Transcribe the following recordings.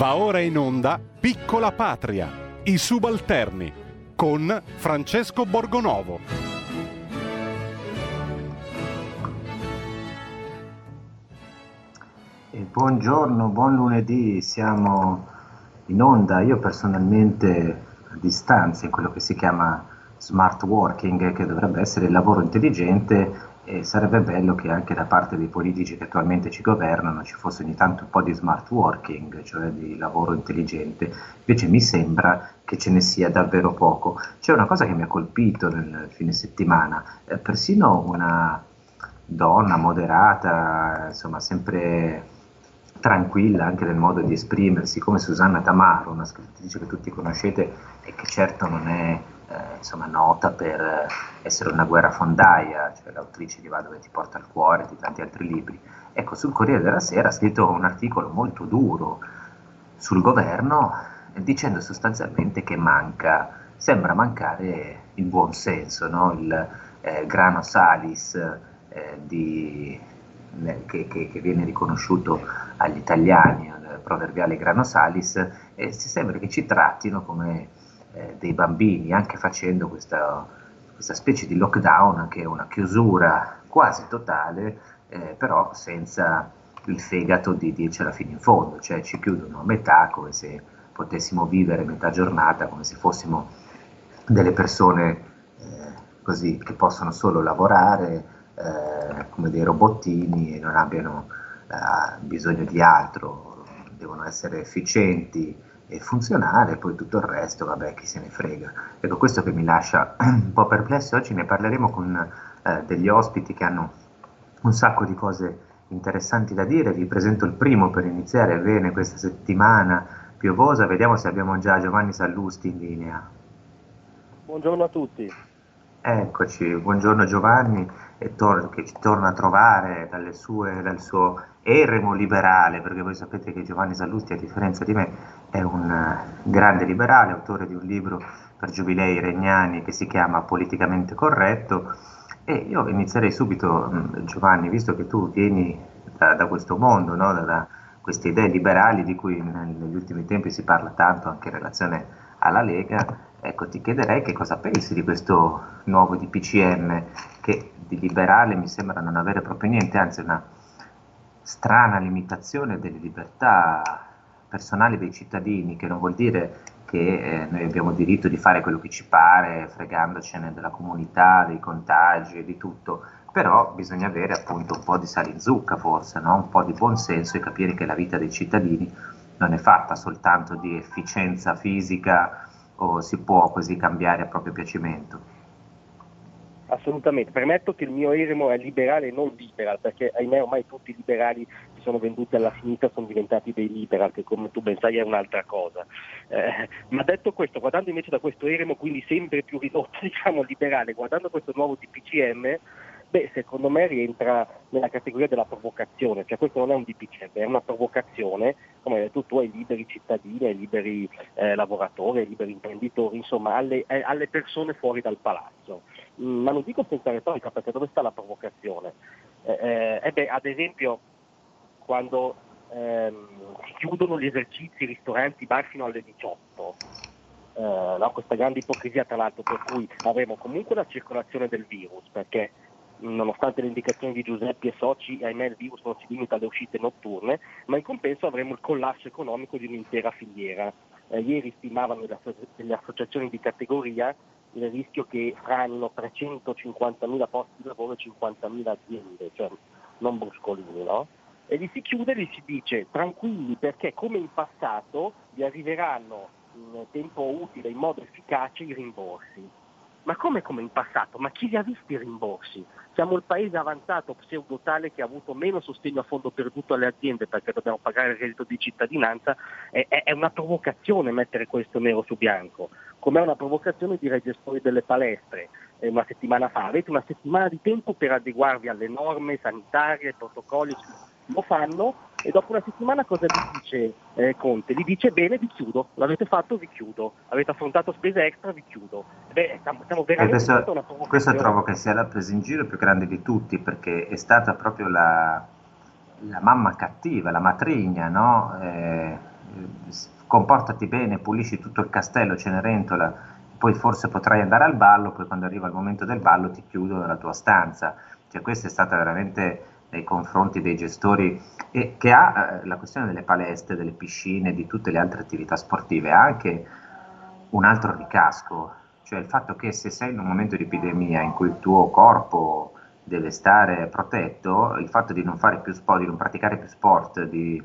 Va ora in onda Piccola Patria, i subalterni, con Francesco Borgonovo. E buongiorno, buon lunedì, siamo in onda, io personalmente a distanza in quello che si chiama smart working, che dovrebbe essere il lavoro intelligente e sarebbe bello che anche da parte dei politici che attualmente ci governano ci fosse ogni tanto un po' di smart working, cioè di lavoro intelligente. Invece mi sembra che ce ne sia davvero poco. C'è una cosa che mi ha colpito nel fine settimana, eh, persino una donna moderata, insomma sempre tranquilla anche nel modo di esprimersi, come Susanna Tamaro, una scrittrice che tutti conoscete e che certo non è eh, insomma, nota per essere una guerrafondaia, cioè l'autrice di Va dove ti porta il cuore, di tanti altri libri. Ecco, sul Corriere della Sera ha scritto un articolo molto duro sul governo dicendo sostanzialmente che manca, sembra mancare il buon senso, no? il eh, grano salis eh, di, eh, che, che, che, viene riconosciuto agli italiani, il proverbiale grano salis, e si sembra che ci trattino come eh, dei bambini, anche facendo questa, questa, specie di lockdown che è una chiusura quasi totale, eh, però senza il fegato di dircela fino in fondo, cioè ci chiudono a metà come se potessimo vivere metà giornata, come se fossimo delle persone eh, così che possono solo lavorare eh, come dei robottini e non abbiano eh, bisogno di altro, devono essere efficienti, e funzionare, poi tutto il resto, vabbè, chi se ne frega. Ecco, questo che mi lascia un po' perplesso, oggi ne parleremo con eh, degli ospiti che hanno un sacco di cose interessanti da dire, vi presento il primo per iniziare bene questa settimana piovosa, vediamo se abbiamo già Giovanni Sallusti in linea. Buongiorno a tutti. Eccoci, buongiorno Giovanni, tor- che ci torna a trovare sue, dal suo eremo liberale, perché voi sapete che Giovanni Sallusti, a differenza di me, è un uh, grande liberale, autore di un libro per giubilei regnani che si chiama Politicamente Corretto. E io inizierei subito, Giovanni, visto che tu vieni da, da questo mondo, no? da, da, queste idee liberali di cui negli ultimi tempi si parla tanto anche in relazione alla Lega, Ecco, ti chiederei che cosa pensi di questo nuovo DPCM che di liberale mi sembra non avere proprio niente, anzi una strana limitazione delle libertà personali dei cittadini, che non vuol dire che eh, noi abbiamo diritto di fare quello che ci pare, fregandocene della comunità, dei contagi e di tutto, però bisogna avere appunto un po' di sale in zucca forse, no? un po' di buonsenso e capire che la vita dei cittadini non è fatta soltanto di efficienza fisica, o si può così cambiare a proprio piacimento? Assolutamente, permetto che il mio eremo è liberale e non liberal, perché ahimè ormai tutti i liberali che sono venduti alla sinistra sono diventati dei liberal, che come tu ben sai è un'altra cosa. Eh, ma detto questo, guardando invece da questo eremo, quindi sempre più ridotto, diciamo liberale, guardando questo nuovo DPCM, Beh, secondo me rientra nella categoria della provocazione, cioè questo non è un DPCM, è una provocazione, come hai detto tu, ai liberi cittadini, ai liberi eh, lavoratori, ai liberi imprenditori, insomma alle, eh, alle persone fuori dal palazzo. Mm, ma non dico senza retorica, perché dove sta la provocazione? Eh, eh, beh, ad esempio, quando ehm, si chiudono gli esercizi, i ristoranti, bar fino alle 18, eh, no? questa grande ipocrisia tra l'altro per cui avremo comunque la circolazione del virus, perché nonostante le indicazioni di Giuseppe e Soci, ahimè il virus non si limita alle uscite notturne, ma in compenso avremo il collasso economico di un'intera filiera. Eh, ieri stimavano le associazioni di categoria il rischio che franino 350.000 posti di lavoro e 50.000 aziende, cioè non bruscolini, no? E li si chiude e li si dice tranquilli perché come in passato vi arriveranno in tempo utile, in modo efficace i rimborsi. Ma come come in passato? Ma chi li ha visti i rimborsi? Siamo il paese avanzato pseudo tale che ha avuto meno sostegno a fondo perduto alle aziende perché dobbiamo pagare il reddito di cittadinanza. È, è una provocazione mettere questo nero su bianco, come è una provocazione dire ai gestori delle palestre eh, una settimana fa. Avete una settimana di tempo per adeguarvi alle norme sanitarie, ai protocolli lo fanno e dopo una settimana cosa vi dice eh, Conte? Vi dice bene vi chiudo, l'avete fatto vi chiudo, avete affrontato spese extra vi chiudo. Beh, stiamo, stiamo una questo trovo che sia la presa in giro più grande di tutti perché è stata proprio la, la mamma cattiva, la matrigna no? eh, comportati bene, pulisci tutto il castello, Cenerentola, poi forse potrai andare al ballo, poi quando arriva il momento del ballo ti chiudo nella tua stanza. Cioè questa è stata veramente nei confronti dei gestori e che ha eh, la questione delle palestre, delle piscine, di tutte le altre attività sportive, ha anche un altro ricasco, cioè il fatto che se sei in un momento di epidemia in cui il tuo corpo deve stare protetto, il fatto di non fare più sport, di non praticare più sport, di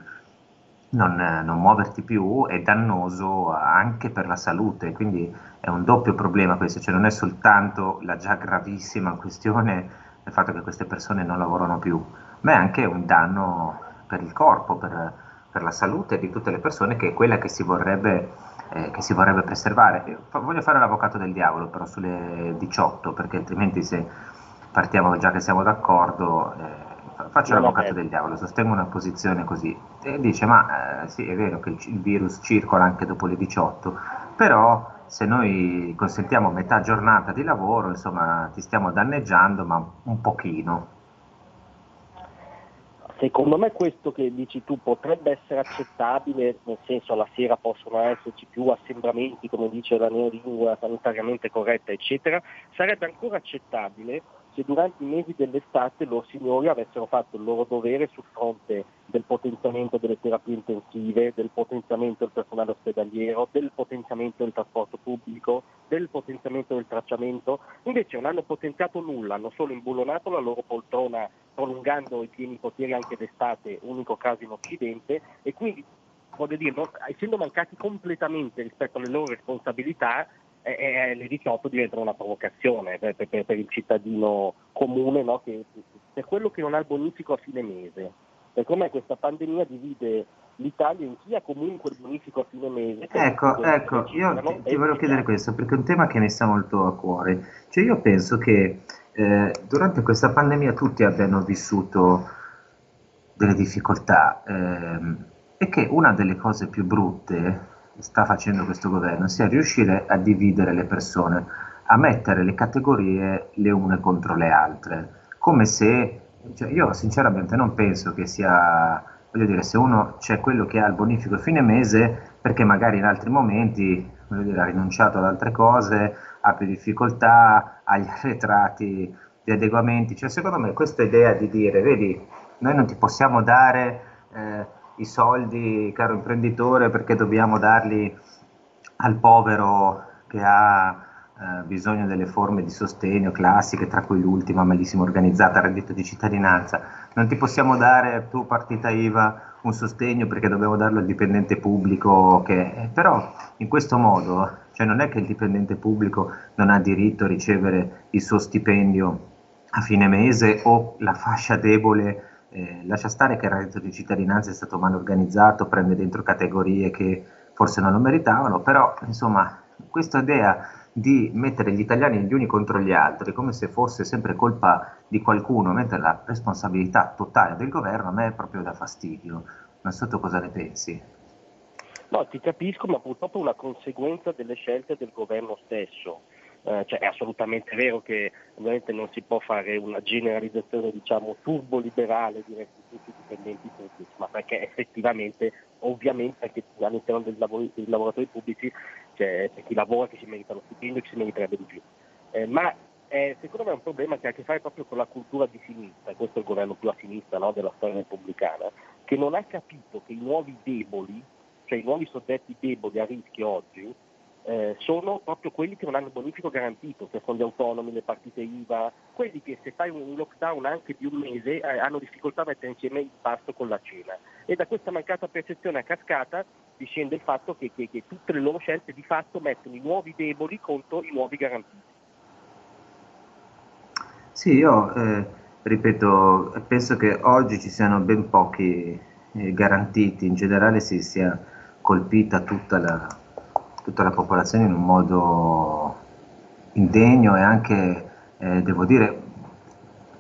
non, non, muoverti più è dannoso anche per la salute, quindi è un doppio problema questo, cioè non è soltanto la già gravissima questione del fatto che queste persone non lavorano più, ma è anche un danno per il corpo, per, per la salute di tutte le persone, che è quella che si vorrebbe, eh, che si vorrebbe preservare. Voglio fare l'avvocato del diavolo però sulle 18, perché altrimenti se partiamo già che siamo d'accordo... Eh, faccio l'avvocato del diavolo, sostengo una posizione così e dice ma eh, sì è vero che il, il, virus circola anche dopo le 18, però se noi consentiamo metà giornata di lavoro, insomma ti stiamo danneggiando ma un pochino. Secondo me questo che dici tu potrebbe essere accettabile, nel senso la sera possono esserci più assembramenti, come dice la neolingua sanitariamente corretta, eccetera, sarebbe ancora accettabile se durante i mesi dell'estate loro signori avessero fatto il loro dovere sul fronte del potenziamento delle terapie intensive, del potenziamento del personale ospedaliero, del potenziamento del trasporto pubblico, del potenziamento del tracciamento, invece non hanno potenziato nulla, hanno solo imbullonato la loro poltrona prolungando i pieni poteri anche d'estate, unico caso in Occidente, e quindi voglio dire, essendo mancati completamente rispetto alle loro responsabilità, eh, le 18 diventano una provocazione per, per, per il cittadino comune, no? che, per quello che non ha il bonifico a fine mese. Per me questa pandemia divide l'Italia in chi ha comunque il bonifico a fine mese. Ecco, ecco, io ti, ti volevo chiedere questo perché è un tema che mi sta molto a cuore. Cioè io penso che eh, durante questa pandemia tutti abbiano vissuto delle difficoltà eh, e che una delle cose più brutte sta facendo questo governo sia riuscire a dividere le persone, a mettere le categorie le une contro le altre, come se, cioè io sinceramente non penso che sia, voglio dire, se uno c'è quello che ha il bonifico fine mese, perché magari in altri momenti, dire, ha rinunciato ad altre cose, ha più difficoltà, ha gli arretrati, gli adeguamenti, cioè secondo me questa idea di dire, vedi, noi non ti possiamo dare... Eh, i soldi, caro imprenditore, perché dobbiamo darli al povero che ha eh, bisogno delle forme di sostegno classiche, tra cui l'ultima malissimo organizzata, reddito di cittadinanza. Non ti possiamo dare tu partita IVA un sostegno perché dobbiamo darlo al dipendente pubblico, che... però in questo modo, cioè non è che il dipendente pubblico non ha diritto a ricevere il suo stipendio a fine mese o la fascia debole eh, lascia stare che il reddito di cittadinanza è stato male organizzato, prende dentro categorie che forse non lo meritavano, però insomma questa idea di mettere gli italiani gli uni contro gli altri come se fosse sempre colpa di qualcuno, mentre la responsabilità totale del governo a me è proprio da fastidio. Non so tu cosa ne pensi. No, ti capisco, ma purtroppo è una conseguenza delle scelte del governo stesso. Eh, cioè è assolutamente vero che ovviamente non si può fare una generalizzazione diciamo turbo-liberale diretti tutti i dipendenti pubblici, ma perché effettivamente, ovviamente anche all'interno dei, lavori, lavoratori pubblici c'è, c'è, chi lavora che si merita lo stipendio e chi si meriterebbe di più. Eh, ma eh, secondo me è un problema che ha a che fare proprio con la cultura di sinistra, questo è il governo più a sinistra no, della storia repubblicana, che non ha capito che i nuovi deboli, cioè i nuovi soggetti deboli a rischio oggi, eh, sono proprio quelli che non hanno bonifico garantito, che sono gli autonomi, le partite IVA, quelli che se fai un lockdown anche di un mese eh, hanno difficoltà a mettere insieme il pasto con la cena. E da questa mancata percezione a cascata discende il fatto che, che, che tutte le loro scelte di fatto mettono i nuovi deboli contro i nuovi garantiti. Sì, io eh, ripeto, penso che oggi ci siano ben pochi eh, garantiti, in generale si sia colpita tutta la, tutta la popolazione in un modo indegno e anche, eh, devo dire,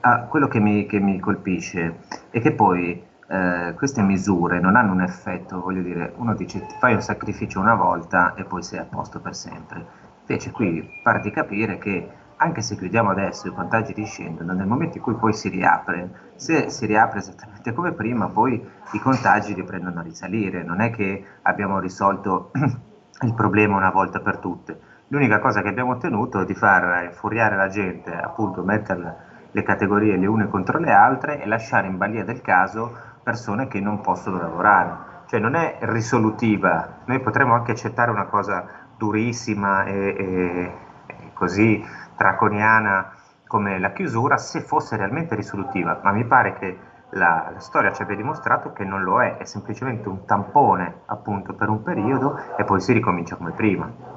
ah, quello che mi, che mi, colpisce è che poi eh, queste misure non hanno un effetto, voglio dire, uno dice fai un sacrificio una volta e poi sei a posto per sempre. Invece qui pare di capire che anche se chiudiamo adesso i contagi discendono, nel momento in cui poi si riapre, se si riapre esattamente come prima, poi i contagi riprendono a risalire, non è che abbiamo risolto il problema una volta per tutte. L'unica cosa che abbiamo ottenuto è di far infuriare la gente, appunto mettere le categorie le une contro le altre e lasciare in balia del caso persone che non possono lavorare. Cioè non è risolutiva, noi potremmo anche accettare una cosa durissima e, e, e così draconiana come la chiusura se fosse realmente risolutiva, ma mi pare che la, la, storia ci abbia dimostrato che non lo è, è semplicemente un tampone appunto per un periodo e poi si ricomincia come prima.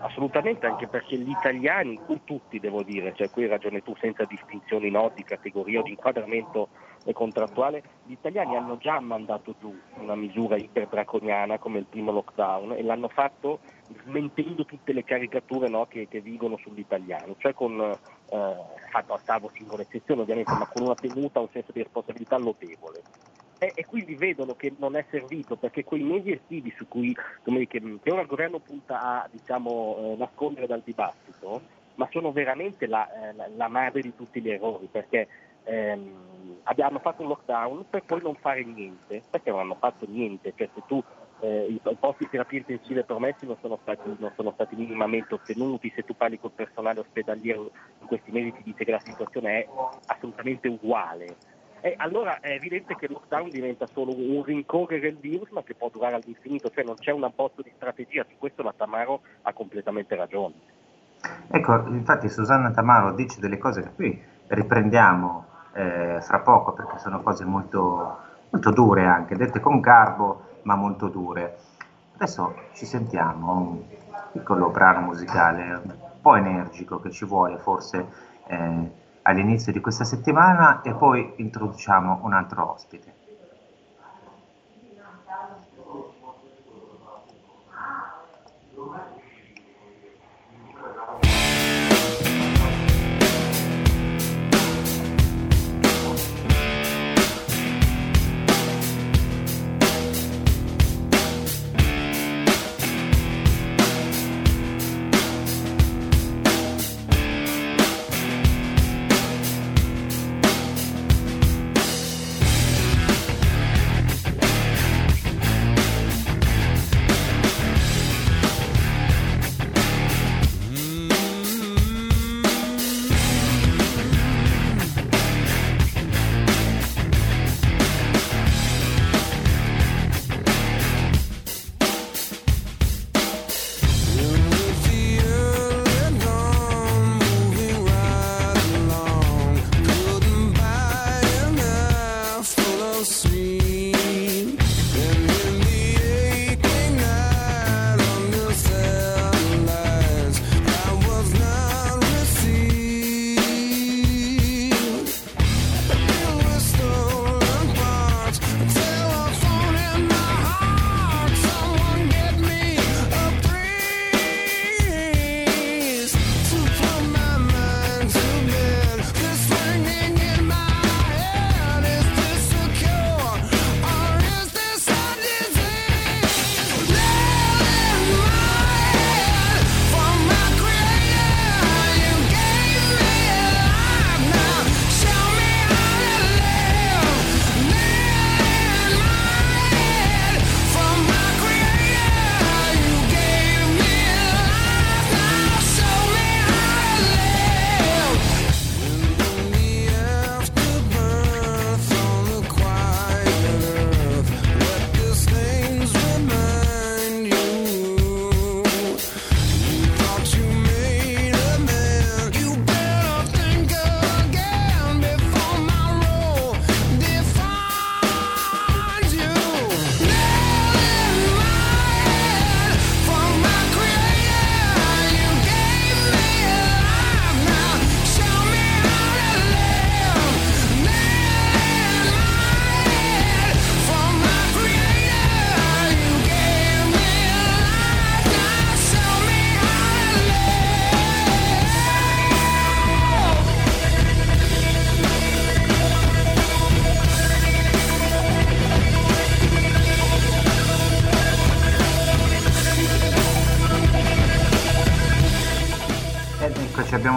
Assolutamente anche perché gli italiani, tutti devo dire, cioè qui ragione tu, senza distinzioni no, di categoria o di inquadramento contrattuale, gli italiani hanno già mandato giù una misura iperdraconiana come il primo lockdown e l'hanno fatto smentendo tutte le caricature no, che, che, vigono sull'italiano, cioè con, eh, fatto a salvo singole eccezioni ovviamente, ma con una tenuta, un senso di responsabilità notevole e, e, quindi vedono che non è servito perché quei mesi estivi su cui che, che ora il governo punta a diciamo, eh, nascondere dal dibattito, ma sono veramente la, eh, la, la madre di tutti gli errori perché ehm, abbiamo fatto un lockdown per poi non fare niente, perché non hanno fatto niente, cioè se tu eh, i, i, posti di terapia intensiva promessi non sono, stati, non sono stati minimamente ottenuti, se tu parli col personale ospedaliero in questi mesi ti dice che la situazione è assolutamente uguale. Eh, allora è evidente che il lockdown diventa solo un rincorrere del virus ma che può durare all'infinito, cioè non c'è un abbozzo di strategia, su questo la Tamaro ha completamente ragione. Ecco, infatti Susanna Tamaro dice delle cose che qui riprendiamo eh, fra poco perché sono cose molto, molto dure anche, dette con garbo ma molto dure. Adesso ci sentiamo un piccolo brano musicale un po' energico che ci vuole forse eh, all'inizio di questa settimana e poi introduciamo un altro ospite.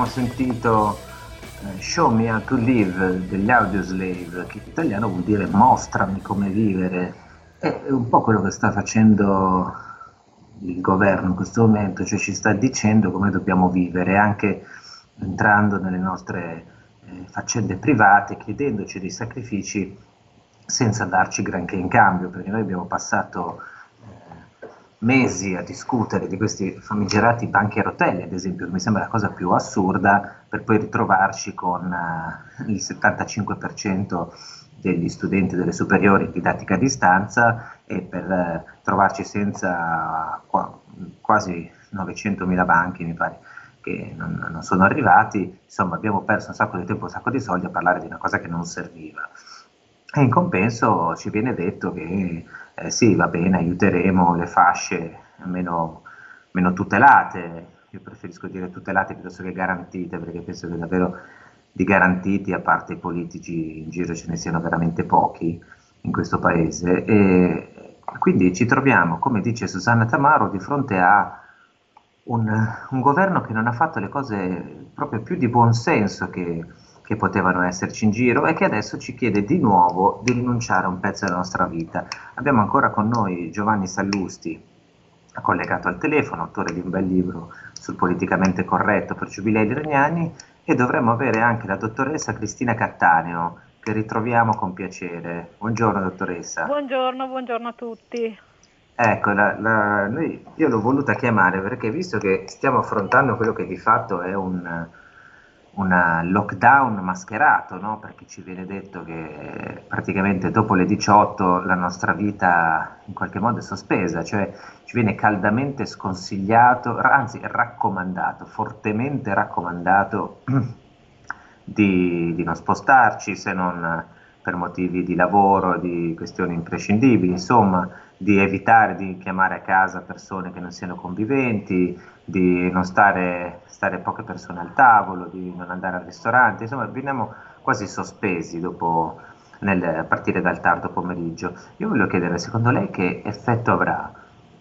Sentito eh, Show Me How to Live degli Audioslave, che in italiano vuol dire mostrami come vivere. È un po' quello che sta facendo il governo in questo momento, cioè ci sta dicendo come dobbiamo vivere, anche entrando nelle nostre eh, faccende private, chiedendoci dei sacrifici senza darci granché in cambio, perché noi abbiamo passato mesi a discutere di questi famigerati banchi a rotelle, ad esempio, che mi sembra la cosa più assurda, per poi ritrovarci con eh, il 75% degli studenti delle superiori in didattica a distanza e per eh, trovarci senza qua, quasi 900.000 banchi, mi pare, che non, non, sono arrivati. Insomma, abbiamo perso un sacco di tempo, un sacco di soldi a parlare di una cosa che non serviva. E in compenso ci viene detto che eh, sì, va bene, aiuteremo le fasce meno, meno tutelate, io preferisco dire tutelate piuttosto che garantite, perché penso che davvero di garantiti, a parte i politici in giro ce ne siano veramente pochi in questo paese. E quindi ci troviamo, come dice Susanna Tamaro, di fronte a un, un governo che non ha fatto le cose proprio più di buon senso che, che potevano esserci in giro e che adesso ci chiede di nuovo di rinunciare a un pezzo della nostra vita. Abbiamo ancora con noi Giovanni Sallusti, collegato al telefono, autore di un bel libro sul politicamente corretto per giubilei iraniani e dovremmo avere anche la dottoressa Cristina Cattaneo, che ritroviamo con piacere. Buongiorno dottoressa. Buongiorno, buongiorno a tutti. Ecco, la, la, noi, io l'ho voluta chiamare perché visto che stiamo affrontando quello che di fatto è un, un lockdown mascherato, no? perché ci viene detto che praticamente dopo le 18 la nostra vita in qualche modo è sospesa, cioè ci viene caldamente sconsigliato, anzi raccomandato, fortemente raccomandato di, di non spostarci se non per motivi di lavoro, di questioni imprescindibili, insomma, di evitare di chiamare a casa persone che non siano conviventi, di non stare, stare poche persone al tavolo, di non andare al ristorante, insomma veniamo quasi sospesi dopo, nel, partire dal tardo pomeriggio. Io voglio chiedere, secondo lei che effetto avrà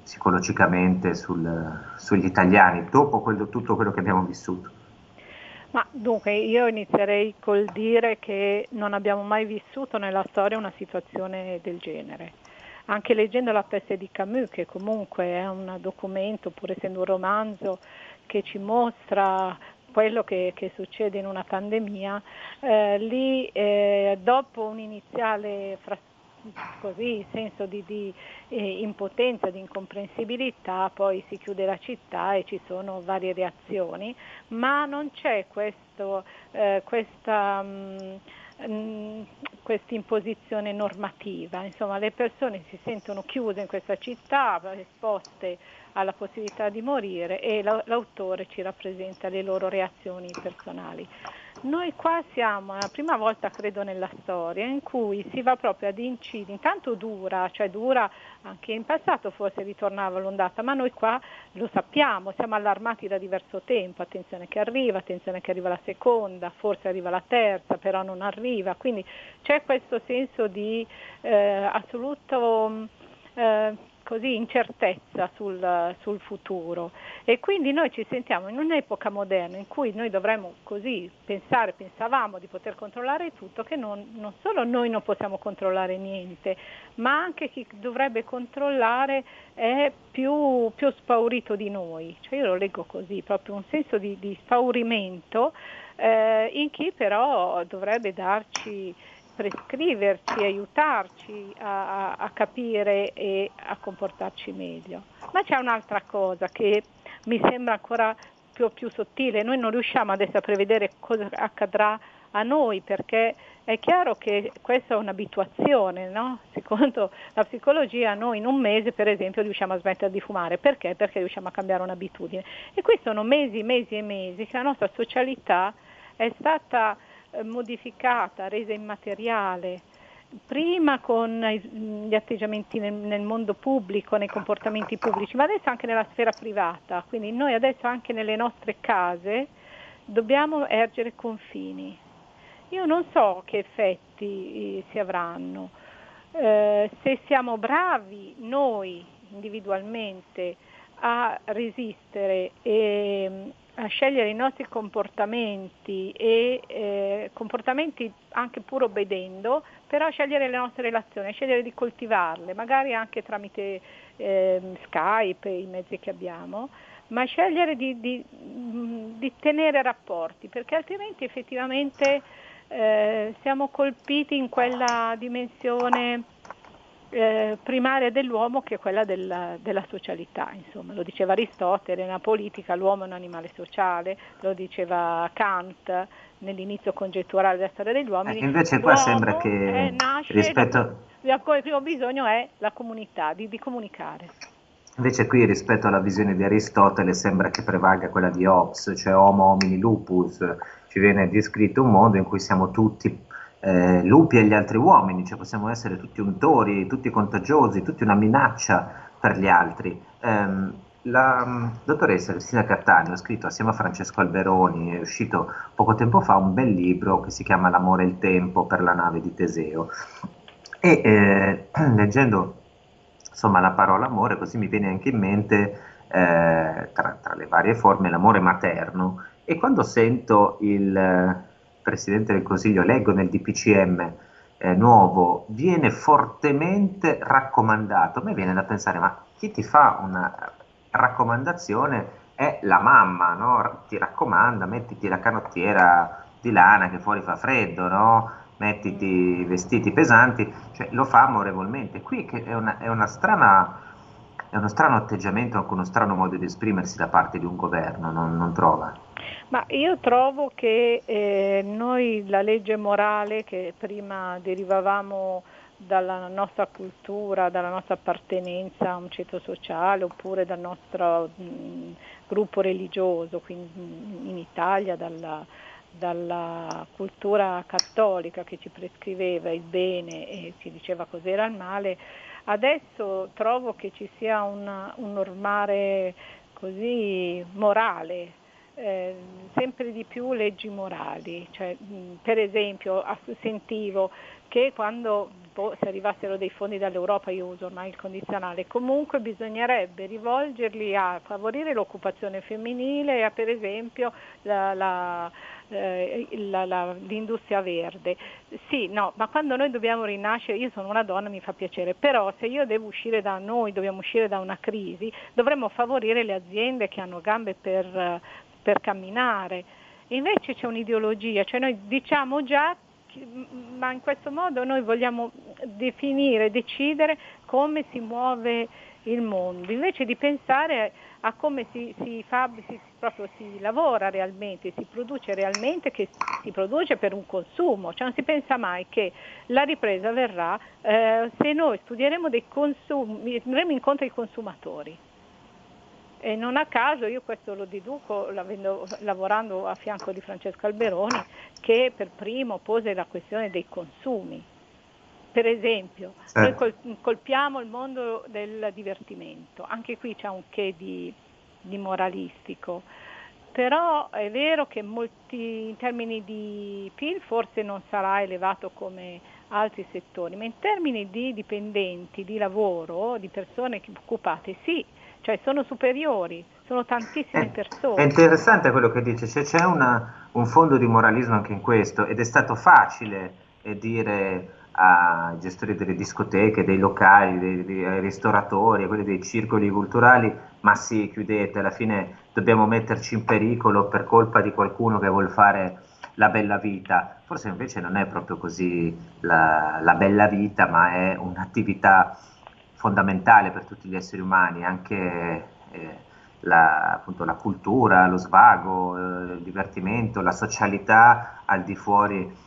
psicologicamente sul, sugli italiani dopo quello, tutto quello che abbiamo vissuto? Ma dunque io inizierei col dire che non abbiamo mai vissuto nella storia una situazione del genere anche leggendo La peste di Camus, che comunque è un documento, pur essendo un romanzo, che ci mostra quello che, che succede in una pandemia, eh, lì eh, dopo un iniziale fra, così, senso di, di eh, impotenza, di incomprensibilità, poi si chiude la città e ci sono varie reazioni, ma non c'è questo, eh, questa... Mh, mm, questa imposizione normativa, insomma le persone si sentono chiuse in questa città, esposte alla possibilità di morire e l'autore ci rappresenta le loro reazioni personali. Noi qua siamo la prima volta, credo, nella storia in cui si va proprio ad incidere, intanto dura, cioè dura anche in passato forse ritornava l'ondata, ma noi qua lo sappiamo, siamo allarmati da diverso tempo, attenzione che arriva, attenzione che arriva la seconda, forse arriva la terza, però non arriva, quindi c'è questo senso di eh, assoluto... Eh, così incertezza sul, sul, futuro. E quindi noi ci sentiamo in un'epoca moderna in cui noi dovremmo così pensare, pensavamo di poter controllare tutto, che non, non solo noi non possiamo controllare niente, ma anche chi dovrebbe controllare è più, più spaurito di noi, cioè io lo leggo così, proprio un senso di, di spaurimento eh, in chi però dovrebbe darci prescriverci, aiutarci a, a, capire e a comportarci meglio. Ma c'è un'altra cosa che mi sembra ancora più, più sottile, noi non riusciamo adesso a prevedere cosa accadrà a noi perché è chiaro che questa è un'abituazione, no? secondo la psicologia noi in un mese per esempio riusciamo a smettere di fumare, perché? Perché riusciamo a cambiare un'abitudine e qui sono mesi, mesi e mesi che la nostra socialità è stata modificata, resa immateriale, prima con gli atteggiamenti nel, nel, mondo pubblico, nei comportamenti pubblici, ma adesso anche nella sfera privata, quindi noi adesso anche nelle nostre case dobbiamo ergere confini. Io non so che effetti eh, si avranno, eh, se siamo bravi noi individualmente a resistere e a scegliere i nostri comportamenti e eh, comportamenti anche pur obbedendo, però scegliere le nostre relazioni, scegliere di coltivarle, magari anche tramite eh, Skype, i mezzi che abbiamo, ma scegliere di, di, di tenere rapporti, perché altrimenti effettivamente eh, siamo colpiti in quella dimensione eh, primaria dell'uomo che è quella della, della, socialità, insomma, lo diceva Aristotele, nella politica l'uomo è un animale sociale, lo diceva Kant nell'inizio congetturale della storia degli uomini. Eh, invece qua sembra che eh, nasce, rispetto... il primo bisogno è la comunità, di, di comunicare. Invece qui rispetto alla visione di Aristotele sembra che prevalga quella di Hobbes, cioè Homo homini lupus, ci viene descritto un mondo in cui siamo tutti eh, lupi agli altri uomini, cioè possiamo essere tutti untori, tutti contagiosi, tutti una minaccia per gli altri. Eh, la um, dottoressa Cristina Cattaneo ha scritto assieme a Francesco Alberoni, è uscito poco tempo fa un bel libro che si chiama L'amore e il tempo per la nave di Teseo. E eh, leggendo insomma la parola amore, così mi viene anche in mente eh, tra, tra, le varie forme l'amore materno. E quando sento il Presidente del Consiglio, leggo nel DPCM eh, nuovo, viene fortemente raccomandato. A me viene da pensare, ma chi ti fa una raccomandazione è la mamma, no? Ti raccomanda, mettiti la canottiera di lana che fuori fa freddo, no? Mettiti vestiti pesanti, cioè lo fa amorevolmente. Qui è, una, è, una strana, è uno strano atteggiamento, anche uno strano modo di esprimersi da parte di un governo, non, non trova? Ma io trovo che eh, noi la legge morale che prima derivavamo dalla nostra cultura, dalla nostra appartenenza a un ceto sociale oppure dal nostro mh, gruppo religioso, quindi in Italia dalla, dalla cultura cattolica che ci prescriveva il bene e ci diceva cos'era il male, adesso trovo che ci sia una, un normare così morale eh, sempre di più leggi morali, cioè, mh, per esempio sentivo che quando boh, se arrivassero dei fondi dall'Europa, io uso ormai il condizionale, comunque bisognerebbe rivolgerli a favorire l'occupazione femminile e a per esempio la, la, eh, la, l'industria verde. Sì, no, ma quando noi dobbiamo rinascere, io sono una donna, mi fa piacere, però se io devo uscire da noi, dobbiamo uscire da una crisi, dovremmo favorire le aziende che hanno gambe per per camminare. Invece c'è un'ideologia, cioè noi diciamo già, ma in questo modo noi vogliamo definire, decidere come si muove il mondo, invece di pensare a come si, si, fa, si, si lavora realmente, si produce realmente, che si produce per un consumo, cioè non si pensa mai che la ripresa verrà eh, se noi studieremo dei consumi, andremo incontro ai consumatori. E non a caso io questo lo deduco lavorando a fianco di Francesco Alberoni che per primo pose la questione dei consumi. Per esempio, noi colpiamo il mondo del divertimento, anche qui c'è un che di, di moralistico, però è vero che molti, in termini di PIL forse non sarà elevato come altri settori, ma in termini di dipendenti, di lavoro, di persone occupate, sì, cioè sono superiori, sono tantissime è, persone. È interessante quello che dice, cioè, c'è una, un fondo di moralismo anche in questo ed è stato facile eh, dire ai gestori delle discoteche, dei locali, dei, dei ristoratori, a quelli dei circoli culturali, ma sì, chiudete, alla fine dobbiamo metterci in pericolo per colpa di qualcuno che vuole fare la bella vita. Forse invece non è proprio così la, la bella vita, ma è un'attività fondamentale per tutti gli esseri umani, anche eh, la, appunto, la, cultura, lo svago, eh, il divertimento, la socialità al di fuori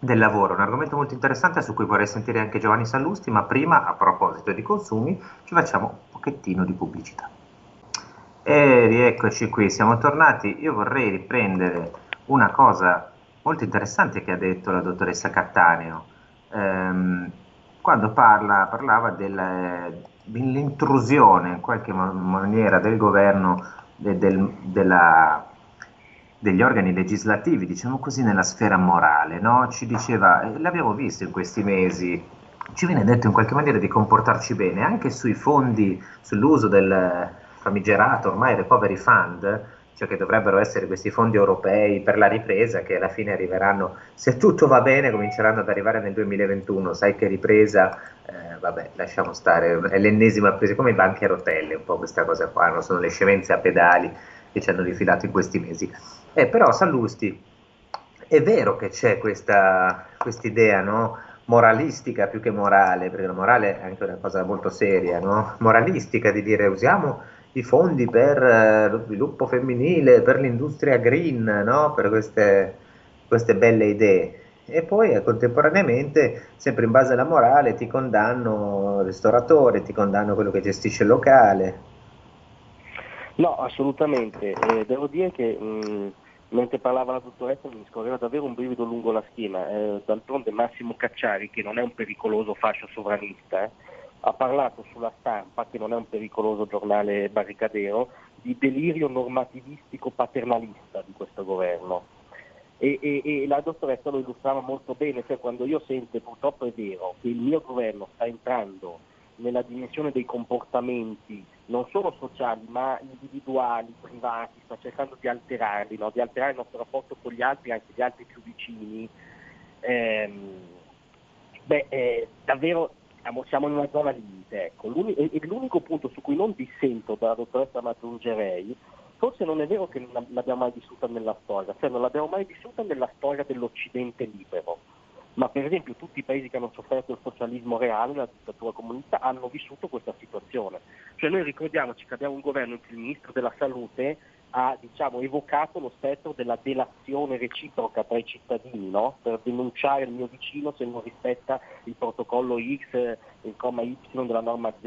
del lavoro. Un argomento molto interessante su cui vorrei sentire anche Giovanni Sallusti, ma prima, a proposito di consumi, ci facciamo un pochettino di pubblicità. E rieccoci qui, siamo tornati. Io vorrei riprendere una cosa molto interessante che ha detto la dottoressa Cattaneo. Ehm, quando parla, parlava dell'intrusione in qualche maniera del governo de, del, della, degli organi legislativi, diciamo così, nella sfera morale. No? Ci diceva, eh, l'abbiamo visto in questi mesi, ci viene detto in qualche maniera di comportarci bene, anche sui fondi, sull'uso del famigerato ormai recovery fund, cioè che dovrebbero essere questi fondi europei per la ripresa che alla fine arriveranno, se tutto va bene, cominceranno ad arrivare nel 2021, sai che ripresa, eh, vabbè, lasciamo stare, è l'ennesima presa, come i banchi a rotelle, un po' questa cosa qua, non sono le scemenze a pedali che ci hanno rifilato in questi mesi. Eh, però Sallusti, è vero che c'è questa idea, no? moralistica più che morale, perché la morale è anche una cosa molto seria, no? moralistica di dire usiamo i fondi per eh, lo sviluppo femminile, per l'industria green, no? per queste, queste belle idee. E poi eh, contemporaneamente, sempre in base alla morale, ti condanno il ristoratore, ti condanno quello che gestisce il locale. No, assolutamente. Eh, devo dire che mh, mentre parlava la dottoressa mi scorreva davvero un brivido lungo la schiena. Eh, d'altronde Massimo Cacciari, che non è un pericoloso fascio sovranista, eh, ha parlato sulla stampa, che non è un pericoloso giornale barricadero, di delirio normativistico paternalista di questo governo. E, e, e, la dottoressa lo illustrava molto bene, cioè quando io sento, purtroppo è vero, che il mio governo sta entrando nella dimensione dei comportamenti non solo sociali ma individuali, privati, sta cercando di alterarli, no? di alterare il nostro rapporto con gli altri, anche gli altri più vicini, ehm, beh, eh, davvero siamo, in una zona limite. Ecco. E l'unico punto su cui non dissento dalla dottoressa aggiungerei, forse non è vero che non l'abbiamo mai vissuta nella storia, cioè non l'abbiamo mai vissuta nella storia dell'Occidente libero ma per esempio tutti i paesi che hanno sofferto il socialismo reale, la dittatura comunista, hanno vissuto questa situazione. Cioè noi ricordiamoci che abbiamo un governo in cui il ministro della salute ha diciamo, evocato lo spettro della delazione reciproca tra i cittadini, no? per denunciare il mio vicino se non rispetta il protocollo X, il comma Y della norma Z.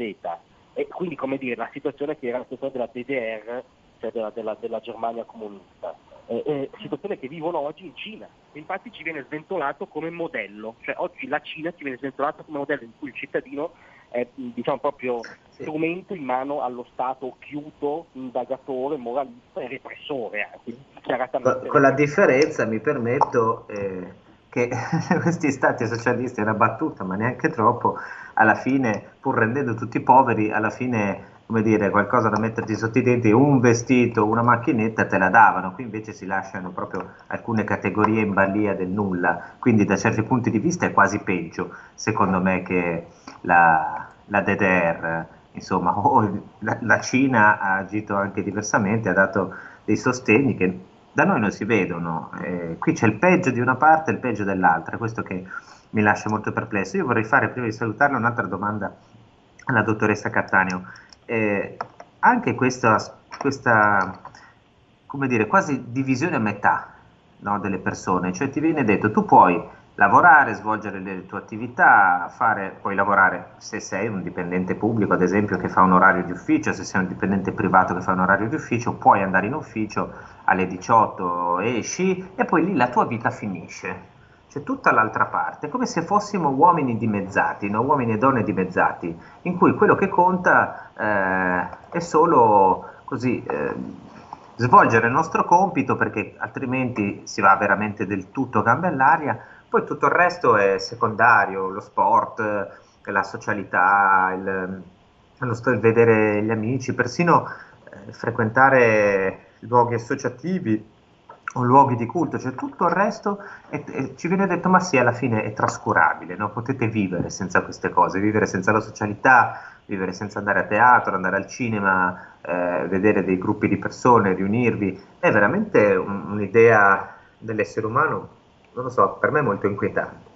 E quindi come dire, la situazione che era la situazione della DDR, cioè della, della, della Germania comunista eh, eh, situazione che vivono oggi in Cina. Infatti ci viene sventolato come modello, cioè oggi la Cina ci viene sventolata come modello in cui il cittadino è diciamo, proprio strumento in mano allo Stato occhiuto, indagatore, moralista e repressore anche, Con, con la differenza, mi permetto, eh, che questi stati socialisti è una battuta, ma neanche troppo, alla fine, pur rendendo tutti poveri, alla fine come dire, qualcosa da metterti sotto i denti, un vestito, una macchinetta te la davano, qui invece si lasciano proprio alcune categorie in balia del nulla, quindi da certi punti di vista è quasi peggio, secondo me, che la, la DDR, insomma, o la, la Cina ha agito anche diversamente, ha dato dei sostegni che da noi non si vedono, eh, qui c'è il peggio di una parte e il peggio dell'altra, questo che mi lascia molto perplesso. Io vorrei fare, prima di salutarla, un'altra domanda alla dottoressa Cattaneo eh, anche questa, questa, come dire, quasi divisione a metà no, delle persone, cioè ti viene detto tu puoi lavorare, svolgere le tue attività, fare, puoi lavorare se sei un dipendente pubblico, ad esempio, che fa un orario di ufficio, se sei un dipendente privato che fa un orario di ufficio, puoi andare in ufficio alle 18, esci e poi lì la tua vita finisce c'è tutta l'altra parte, come se fossimo uomini dimezzati, no? uomini e donne dimezzati, in cui quello che conta eh, è solo così, eh, svolgere il nostro compito perché altrimenti si va veramente del tutto gambe all'aria, poi tutto il resto è secondario, lo sport, la socialità, il, il vedere gli amici, persino eh, frequentare luoghi associativi o luoghi di culto, cioè tutto il resto è, è, ci viene detto ma sì alla fine è trascurabile, no? potete vivere senza queste cose, vivere senza la socialità, vivere senza andare a teatro, andare al cinema, eh, vedere dei gruppi di persone, riunirvi, è veramente un, un'idea dell'essere umano, non lo so, per me molto inquietante.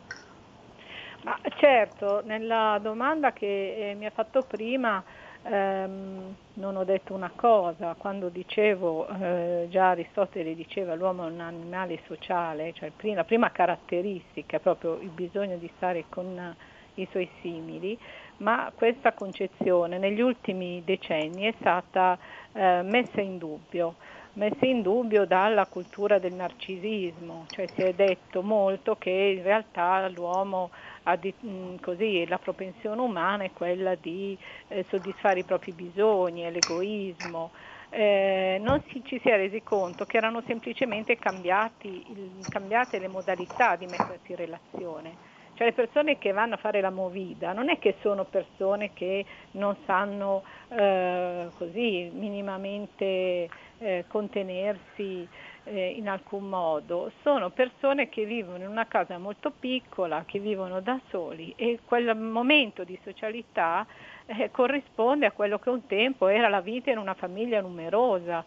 Ma certo, nella domanda che eh, mi ha fatto prima ehm, non ho detto una cosa, quando dicevo, eh, già Aristotele diceva l'uomo è un animale sociale, cioè la prima caratteristica è proprio il bisogno di stare con i suoi simili, ma questa concezione negli ultimi decenni è stata eh, messa in dubbio messa in dubbio dalla cultura del narcisismo, cioè si è detto molto che in realtà l'uomo mh, così, la propensione umana è quella di eh, soddisfare i propri bisogni, l'egoismo. Eh, non si, ci si è resi conto che erano semplicemente cambiati, il, cambiate le modalità di mettersi in relazione. Cioè le persone che vanno a fare la movida non è che sono persone che non sanno eh, così minimamente eh, contenersi eh, in alcun modo, sono persone che vivono in una casa molto piccola, che vivono da soli e quel momento di socialità eh, corrisponde a quello che un tempo era la vita in una famiglia numerosa,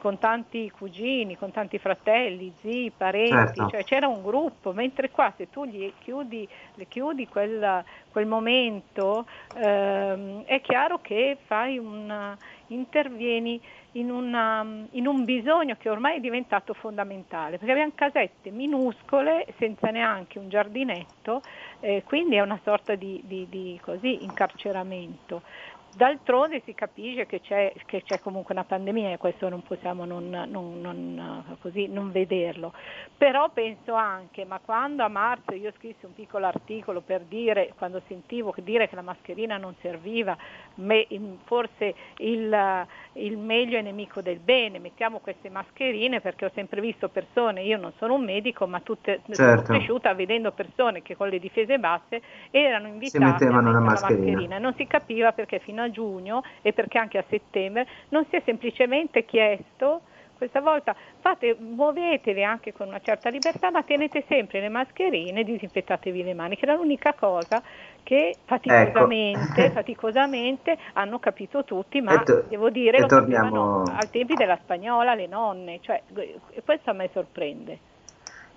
con tanti cugini, con tanti fratelli, zii, parenti, certo. cioè c'era un gruppo, mentre qua se tu gli chiudi, le chiudi quel, quel momento ehm, è chiaro che fai una, intervieni in, una, in, un bisogno che ormai è diventato fondamentale, perché abbiamo casette minuscole senza neanche un giardinetto, eh, quindi è una sorta di, di, di così, incarceramento. D'altronde si capisce che c'è, che c'è, comunque una pandemia e questo non possiamo non, non, non, così, non, vederlo. Però penso anche, ma quando a marzo io scrissi un piccolo articolo per dire, quando sentivo dire che la mascherina non serviva, me, forse il, il, meglio è nemico del bene, mettiamo queste mascherine perché ho sempre visto persone, io non sono un medico, ma tutte, certo. sono cresciuta vedendo persone che con le difese basse erano invitate a mettere la mascherina. mascherina. Non si capiva perché fino a a giugno e perché anche a settembre non si è semplicemente chiesto questa volta fate, muovetevi anche con una certa libertà, ma tenete sempre le mascherine e disinfettatevi le mani, che era l'unica cosa che faticosamente, ecco. faticosamente hanno capito tutti, ma to- devo dire lo torniamo... al tempi della spagnola le nonne, cioè, questo a me sorprende.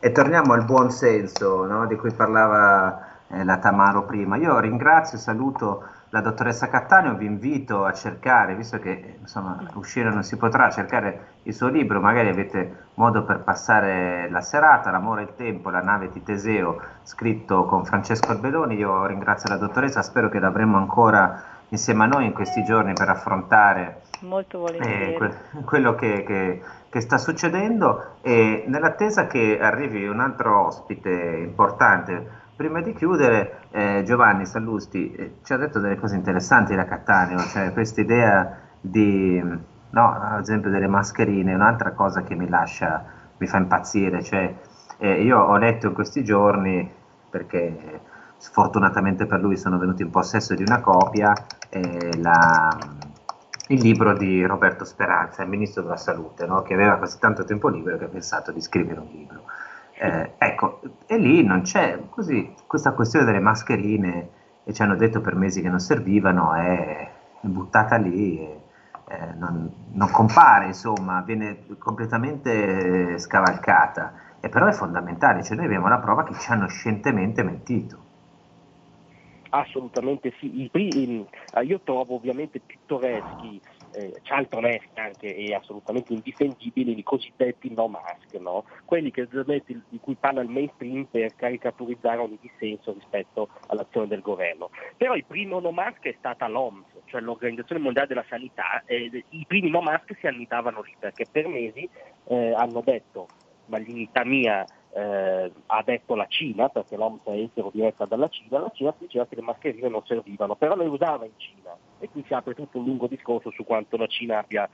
E torniamo al buon senso no, di cui parlava eh, la Tamaro prima. Io ringrazio e saluto la dottoressa Cattaneo, vi invito a cercare, visto che insomma, uscire non si potrà, cercare il suo libro, magari avete modo per passare la serata, L'amore e il tempo, la nave di Teseo, scritto con Francesco Albeloni. Io ringrazio la dottoressa, spero che l'avremo ancora insieme a noi in questi giorni per affrontare eh, que- quello che, che, che, sta succedendo. E nell'attesa che arrivi un altro ospite importante prima di chiudere, eh, Giovanni Sallusti eh, ci ha detto delle cose interessanti da Cattaneo, cioè questa idea di, no, ad esempio delle mascherine, un'altra cosa che mi lascia, mi fa impazzire, cioè eh, io ho letto in questi giorni, perché sfortunatamente per lui sono venuto in possesso di una copia, eh, la, il libro di Roberto Speranza, il ministro della salute, no? che aveva così tanto tempo libero che ha pensato di scrivere un libro. Eh, ecco, e lì non c'è così questa questione delle mascherine e ci hanno detto per mesi che non servivano, è, è buttata lì, e, eh, non, non, compare, insomma, viene completamente scavalcata. E però è fondamentale, cioè noi abbiamo la prova che ci hanno scientemente mentito. Assolutamente sì, I, i, io trovo ovviamente pittoreschi eh, cialtroneschi anche e assolutamente indifendibili i cosiddetti no mask, no? quelli che, di cui parla il mainstream per caricaturizzare ogni dissenso rispetto all'azione del governo. Però il primo no mask è stata l'OMS, cioè l'Organizzazione Mondiale della Sanità, e i primi no mask si annidavano lì perché per mesi eh, hanno detto malignità mia eh, ha detto la Cina, perché l'OMS è estero diretta dalla Cina, la Cina diceva che le mascherine non servivano, però le usava in Cina e qui si apre tutto un lungo discorso su quanto la Cina abbia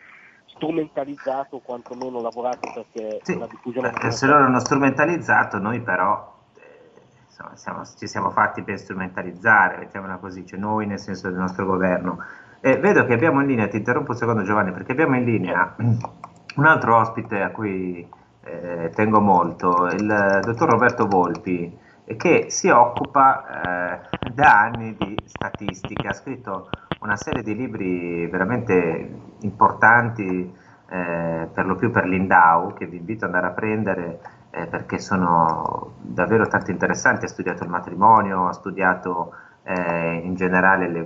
strumentalizzato o quantomeno lavorato perché sì, la diffusione... Perché se loro hanno strumentalizzato, noi però eh, insomma, siamo, ci siamo fatti per strumentalizzare, mettiamola così, cioè noi nel senso del nostro governo. Eh, vedo che abbiamo in linea, ti interrompo un secondo Giovanni, perché abbiamo in linea un altro ospite a cui eh, tengo molto, il dottor Roberto Volpi, che si occupa eh, da anni di statistica, ha scritto una serie di libri veramente importanti, eh, per lo più per l'Indau, che vi invito ad andare a prendere eh, perché sono davvero tanto interessanti, ha studiato il matrimonio, ha studiato eh, in generale le,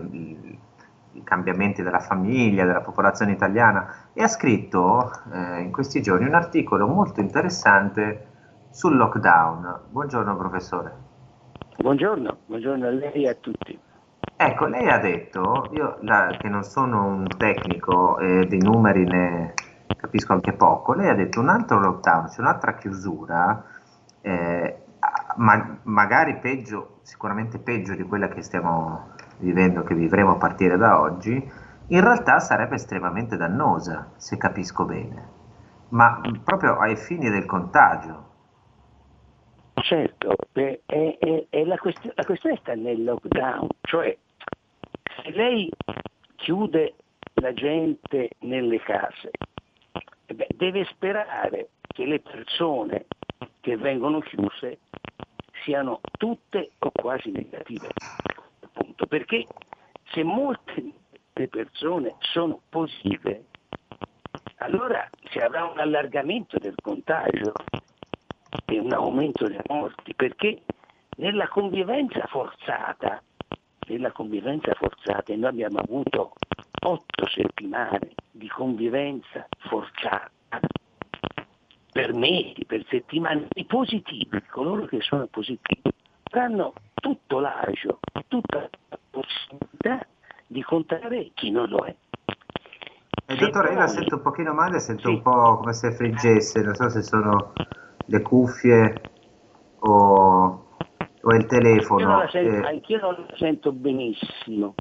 i cambiamenti della famiglia, della popolazione italiana e ha scritto eh, in questi giorni un articolo molto interessante sul lockdown. Buongiorno professore. Buongiorno, buongiorno a lei e a tutti. Ecco, lei ha detto, io la, che non sono un tecnico eh, dei numeri ne capisco anche poco, lei ha detto un altro lockdown, cioè un'altra chiusura, eh, ma, magari peggio, sicuramente peggio di quella che stiamo vivendo, che vivremo a partire da oggi, in realtà sarebbe estremamente dannosa, se capisco bene, ma proprio ai fini del contagio. Certo, è, è, è la, questione, la questione sta nel lockdown, cioè se lei chiude la gente nelle case beh, deve sperare che le persone che vengono chiuse siano tutte o quasi negative. Appunto, perché se molte persone sono positive, allora si avrà un allargamento del contagio e un aumento delle morti, perché nella convivenza forzata, nella convivenza forzata, e noi abbiamo avuto otto settimane di convivenza forzata, per mesi, per settimane, i positivi, coloro che sono positivi, avranno tutto l'agio, tutta la possibilità di contare chi non lo è. Eh, dottore, io la sento un pochino male, sento sì. un po' come se friggesse, non so se sono le cuffie telefono. Io sento, eh, anch'io non la sento benissimo.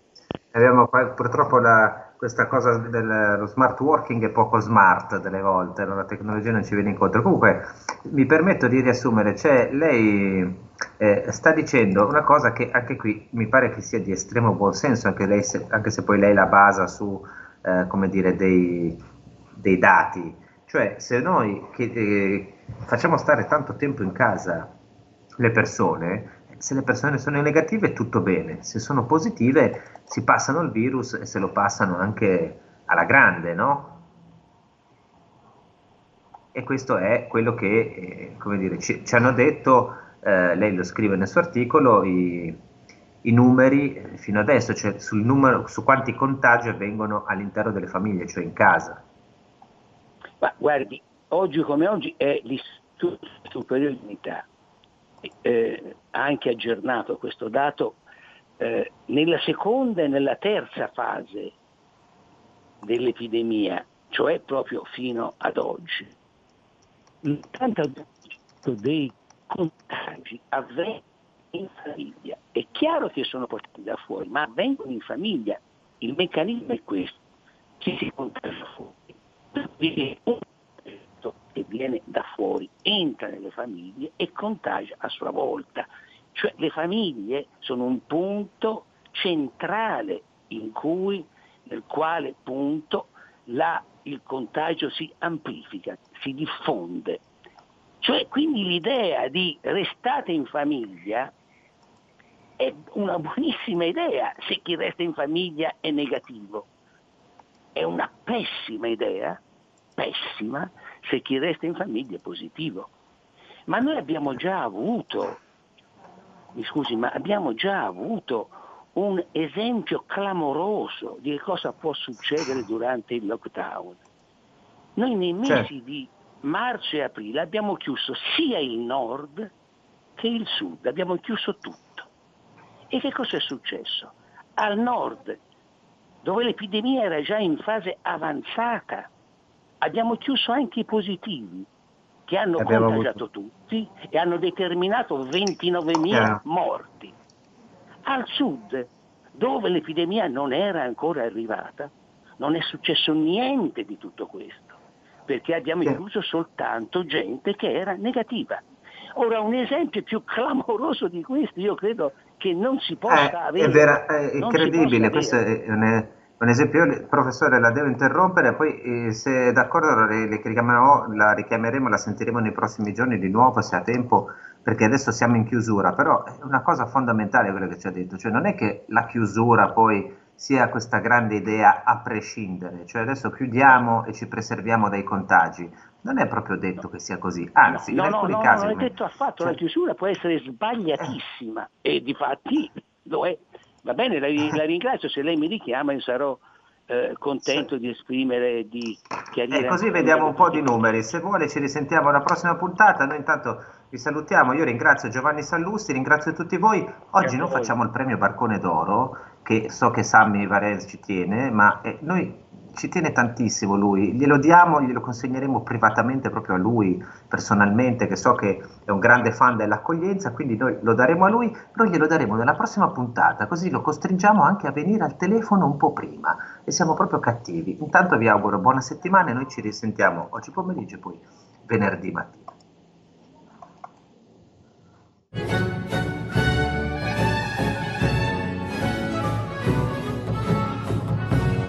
Abbiamo purtroppo la, questa cosa dello smart working è poco smart delle volte, la tecnologia non ci viene incontro. Comunque mi permetto di riassumere, cioè lei eh, sta dicendo una cosa che anche qui mi pare che sia di estremo buonsenso, anche, lei, se, anche se poi lei la basa su eh, come dire, dei, dei, dati. Cioè se noi che, eh, facciamo stare tanto tempo in casa le persone, se le persone sono negative tutto bene, se sono positive si passano il virus e se lo passano anche alla grande, no? E questo è quello che, eh, come dire, ci, ci hanno detto, eh, lei lo scrive nel suo articolo, i, i numeri eh, fino adesso, cioè sul numero, su quanti contagi avvengono all'interno delle famiglie, cioè in casa. Ma guardi, oggi come oggi è l'Istituto Superiore di Unità eh, anche aggiornato questo dato, eh, nella seconda e nella terza fase dell'epidemia, cioè proprio fino ad oggi, l'80% dei contagi avvengono in famiglia. È chiaro che sono portati da fuori, ma avvengono in famiglia. Il meccanismo è questo, ci si contagia fuori che viene da fuori, entra nelle famiglie e contagia a sua volta. Cioè le famiglie sono un punto centrale cui, nel quale punto la, il contagio si amplifica, si diffonde. Cioè quindi l'idea di restate in famiglia è una buonissima idea se chi resta in famiglia è negativo. È una pessima idea, pessima, se chi resta in famiglia è positivo. Ma noi abbiamo già avuto, mi scusi, ma abbiamo già avuto un esempio clamoroso di cosa può succedere durante il lockdown. Noi nei mesi certo. di marzo e aprile abbiamo chiuso sia il nord che il sud, abbiamo chiuso tutto. E che cosa è successo? Al nord, dove l'epidemia era già in fase avanzata, abbiamo chiuso anche i positivi che hanno abbiamo contagiato avuto... tutti e hanno determinato 29.000 yeah. morti. Al sud, dove l'epidemia non era ancora arrivata, non è successo niente di tutto questo, perché abbiamo yeah. incluso soltanto gente che era negativa. Ora, un esempio più clamoroso di questo, io credo che non si possa eh, avere. È, vera, è incredibile, questo è, un, un esempio, io, professore, la devo interrompere, poi eh, se è d'accordo le, le la richiameremo, la sentiremo nei prossimi giorni di nuovo se ha tempo, perché adesso siamo in chiusura, però è una cosa fondamentale quello che ci ha detto, cioè non è che la chiusura poi sia questa grande idea a prescindere, cioè adesso chiudiamo e ci preserviamo dai contagi, non è proprio detto no. che sia così, anzi no, in alcuni no, casi... No, non è detto affatto, cioè... la chiusura può essere sbagliatissima eh. e di fatti lo è. Va bene, la, la ringrazio, se lei mi richiama io sarò eh, contento sì. di esprimere, di chiarire. E così vediamo un po' di numeri. Se vuole ci risentiamo alla prossima puntata. Noi intanto vi salutiamo. Io ringrazio Giovanni Sallusti, ringrazio tutti voi. Oggi non facciamo il premio Barcone d'Oro, che so che Sammy Varese ci tiene, ma eh, noi ci tiene tantissimo lui, glielo diamo, glielo consegneremo privatamente proprio a lui, personalmente, che so che è un grande fan dell'accoglienza, quindi noi lo daremo a lui, però glielo daremo nella prossima puntata, così lo costringiamo anche a venire al telefono un po' prima e siamo proprio cattivi. Intanto vi auguro buona settimana e noi ci risentiamo oggi pomeriggio e poi venerdì mattina.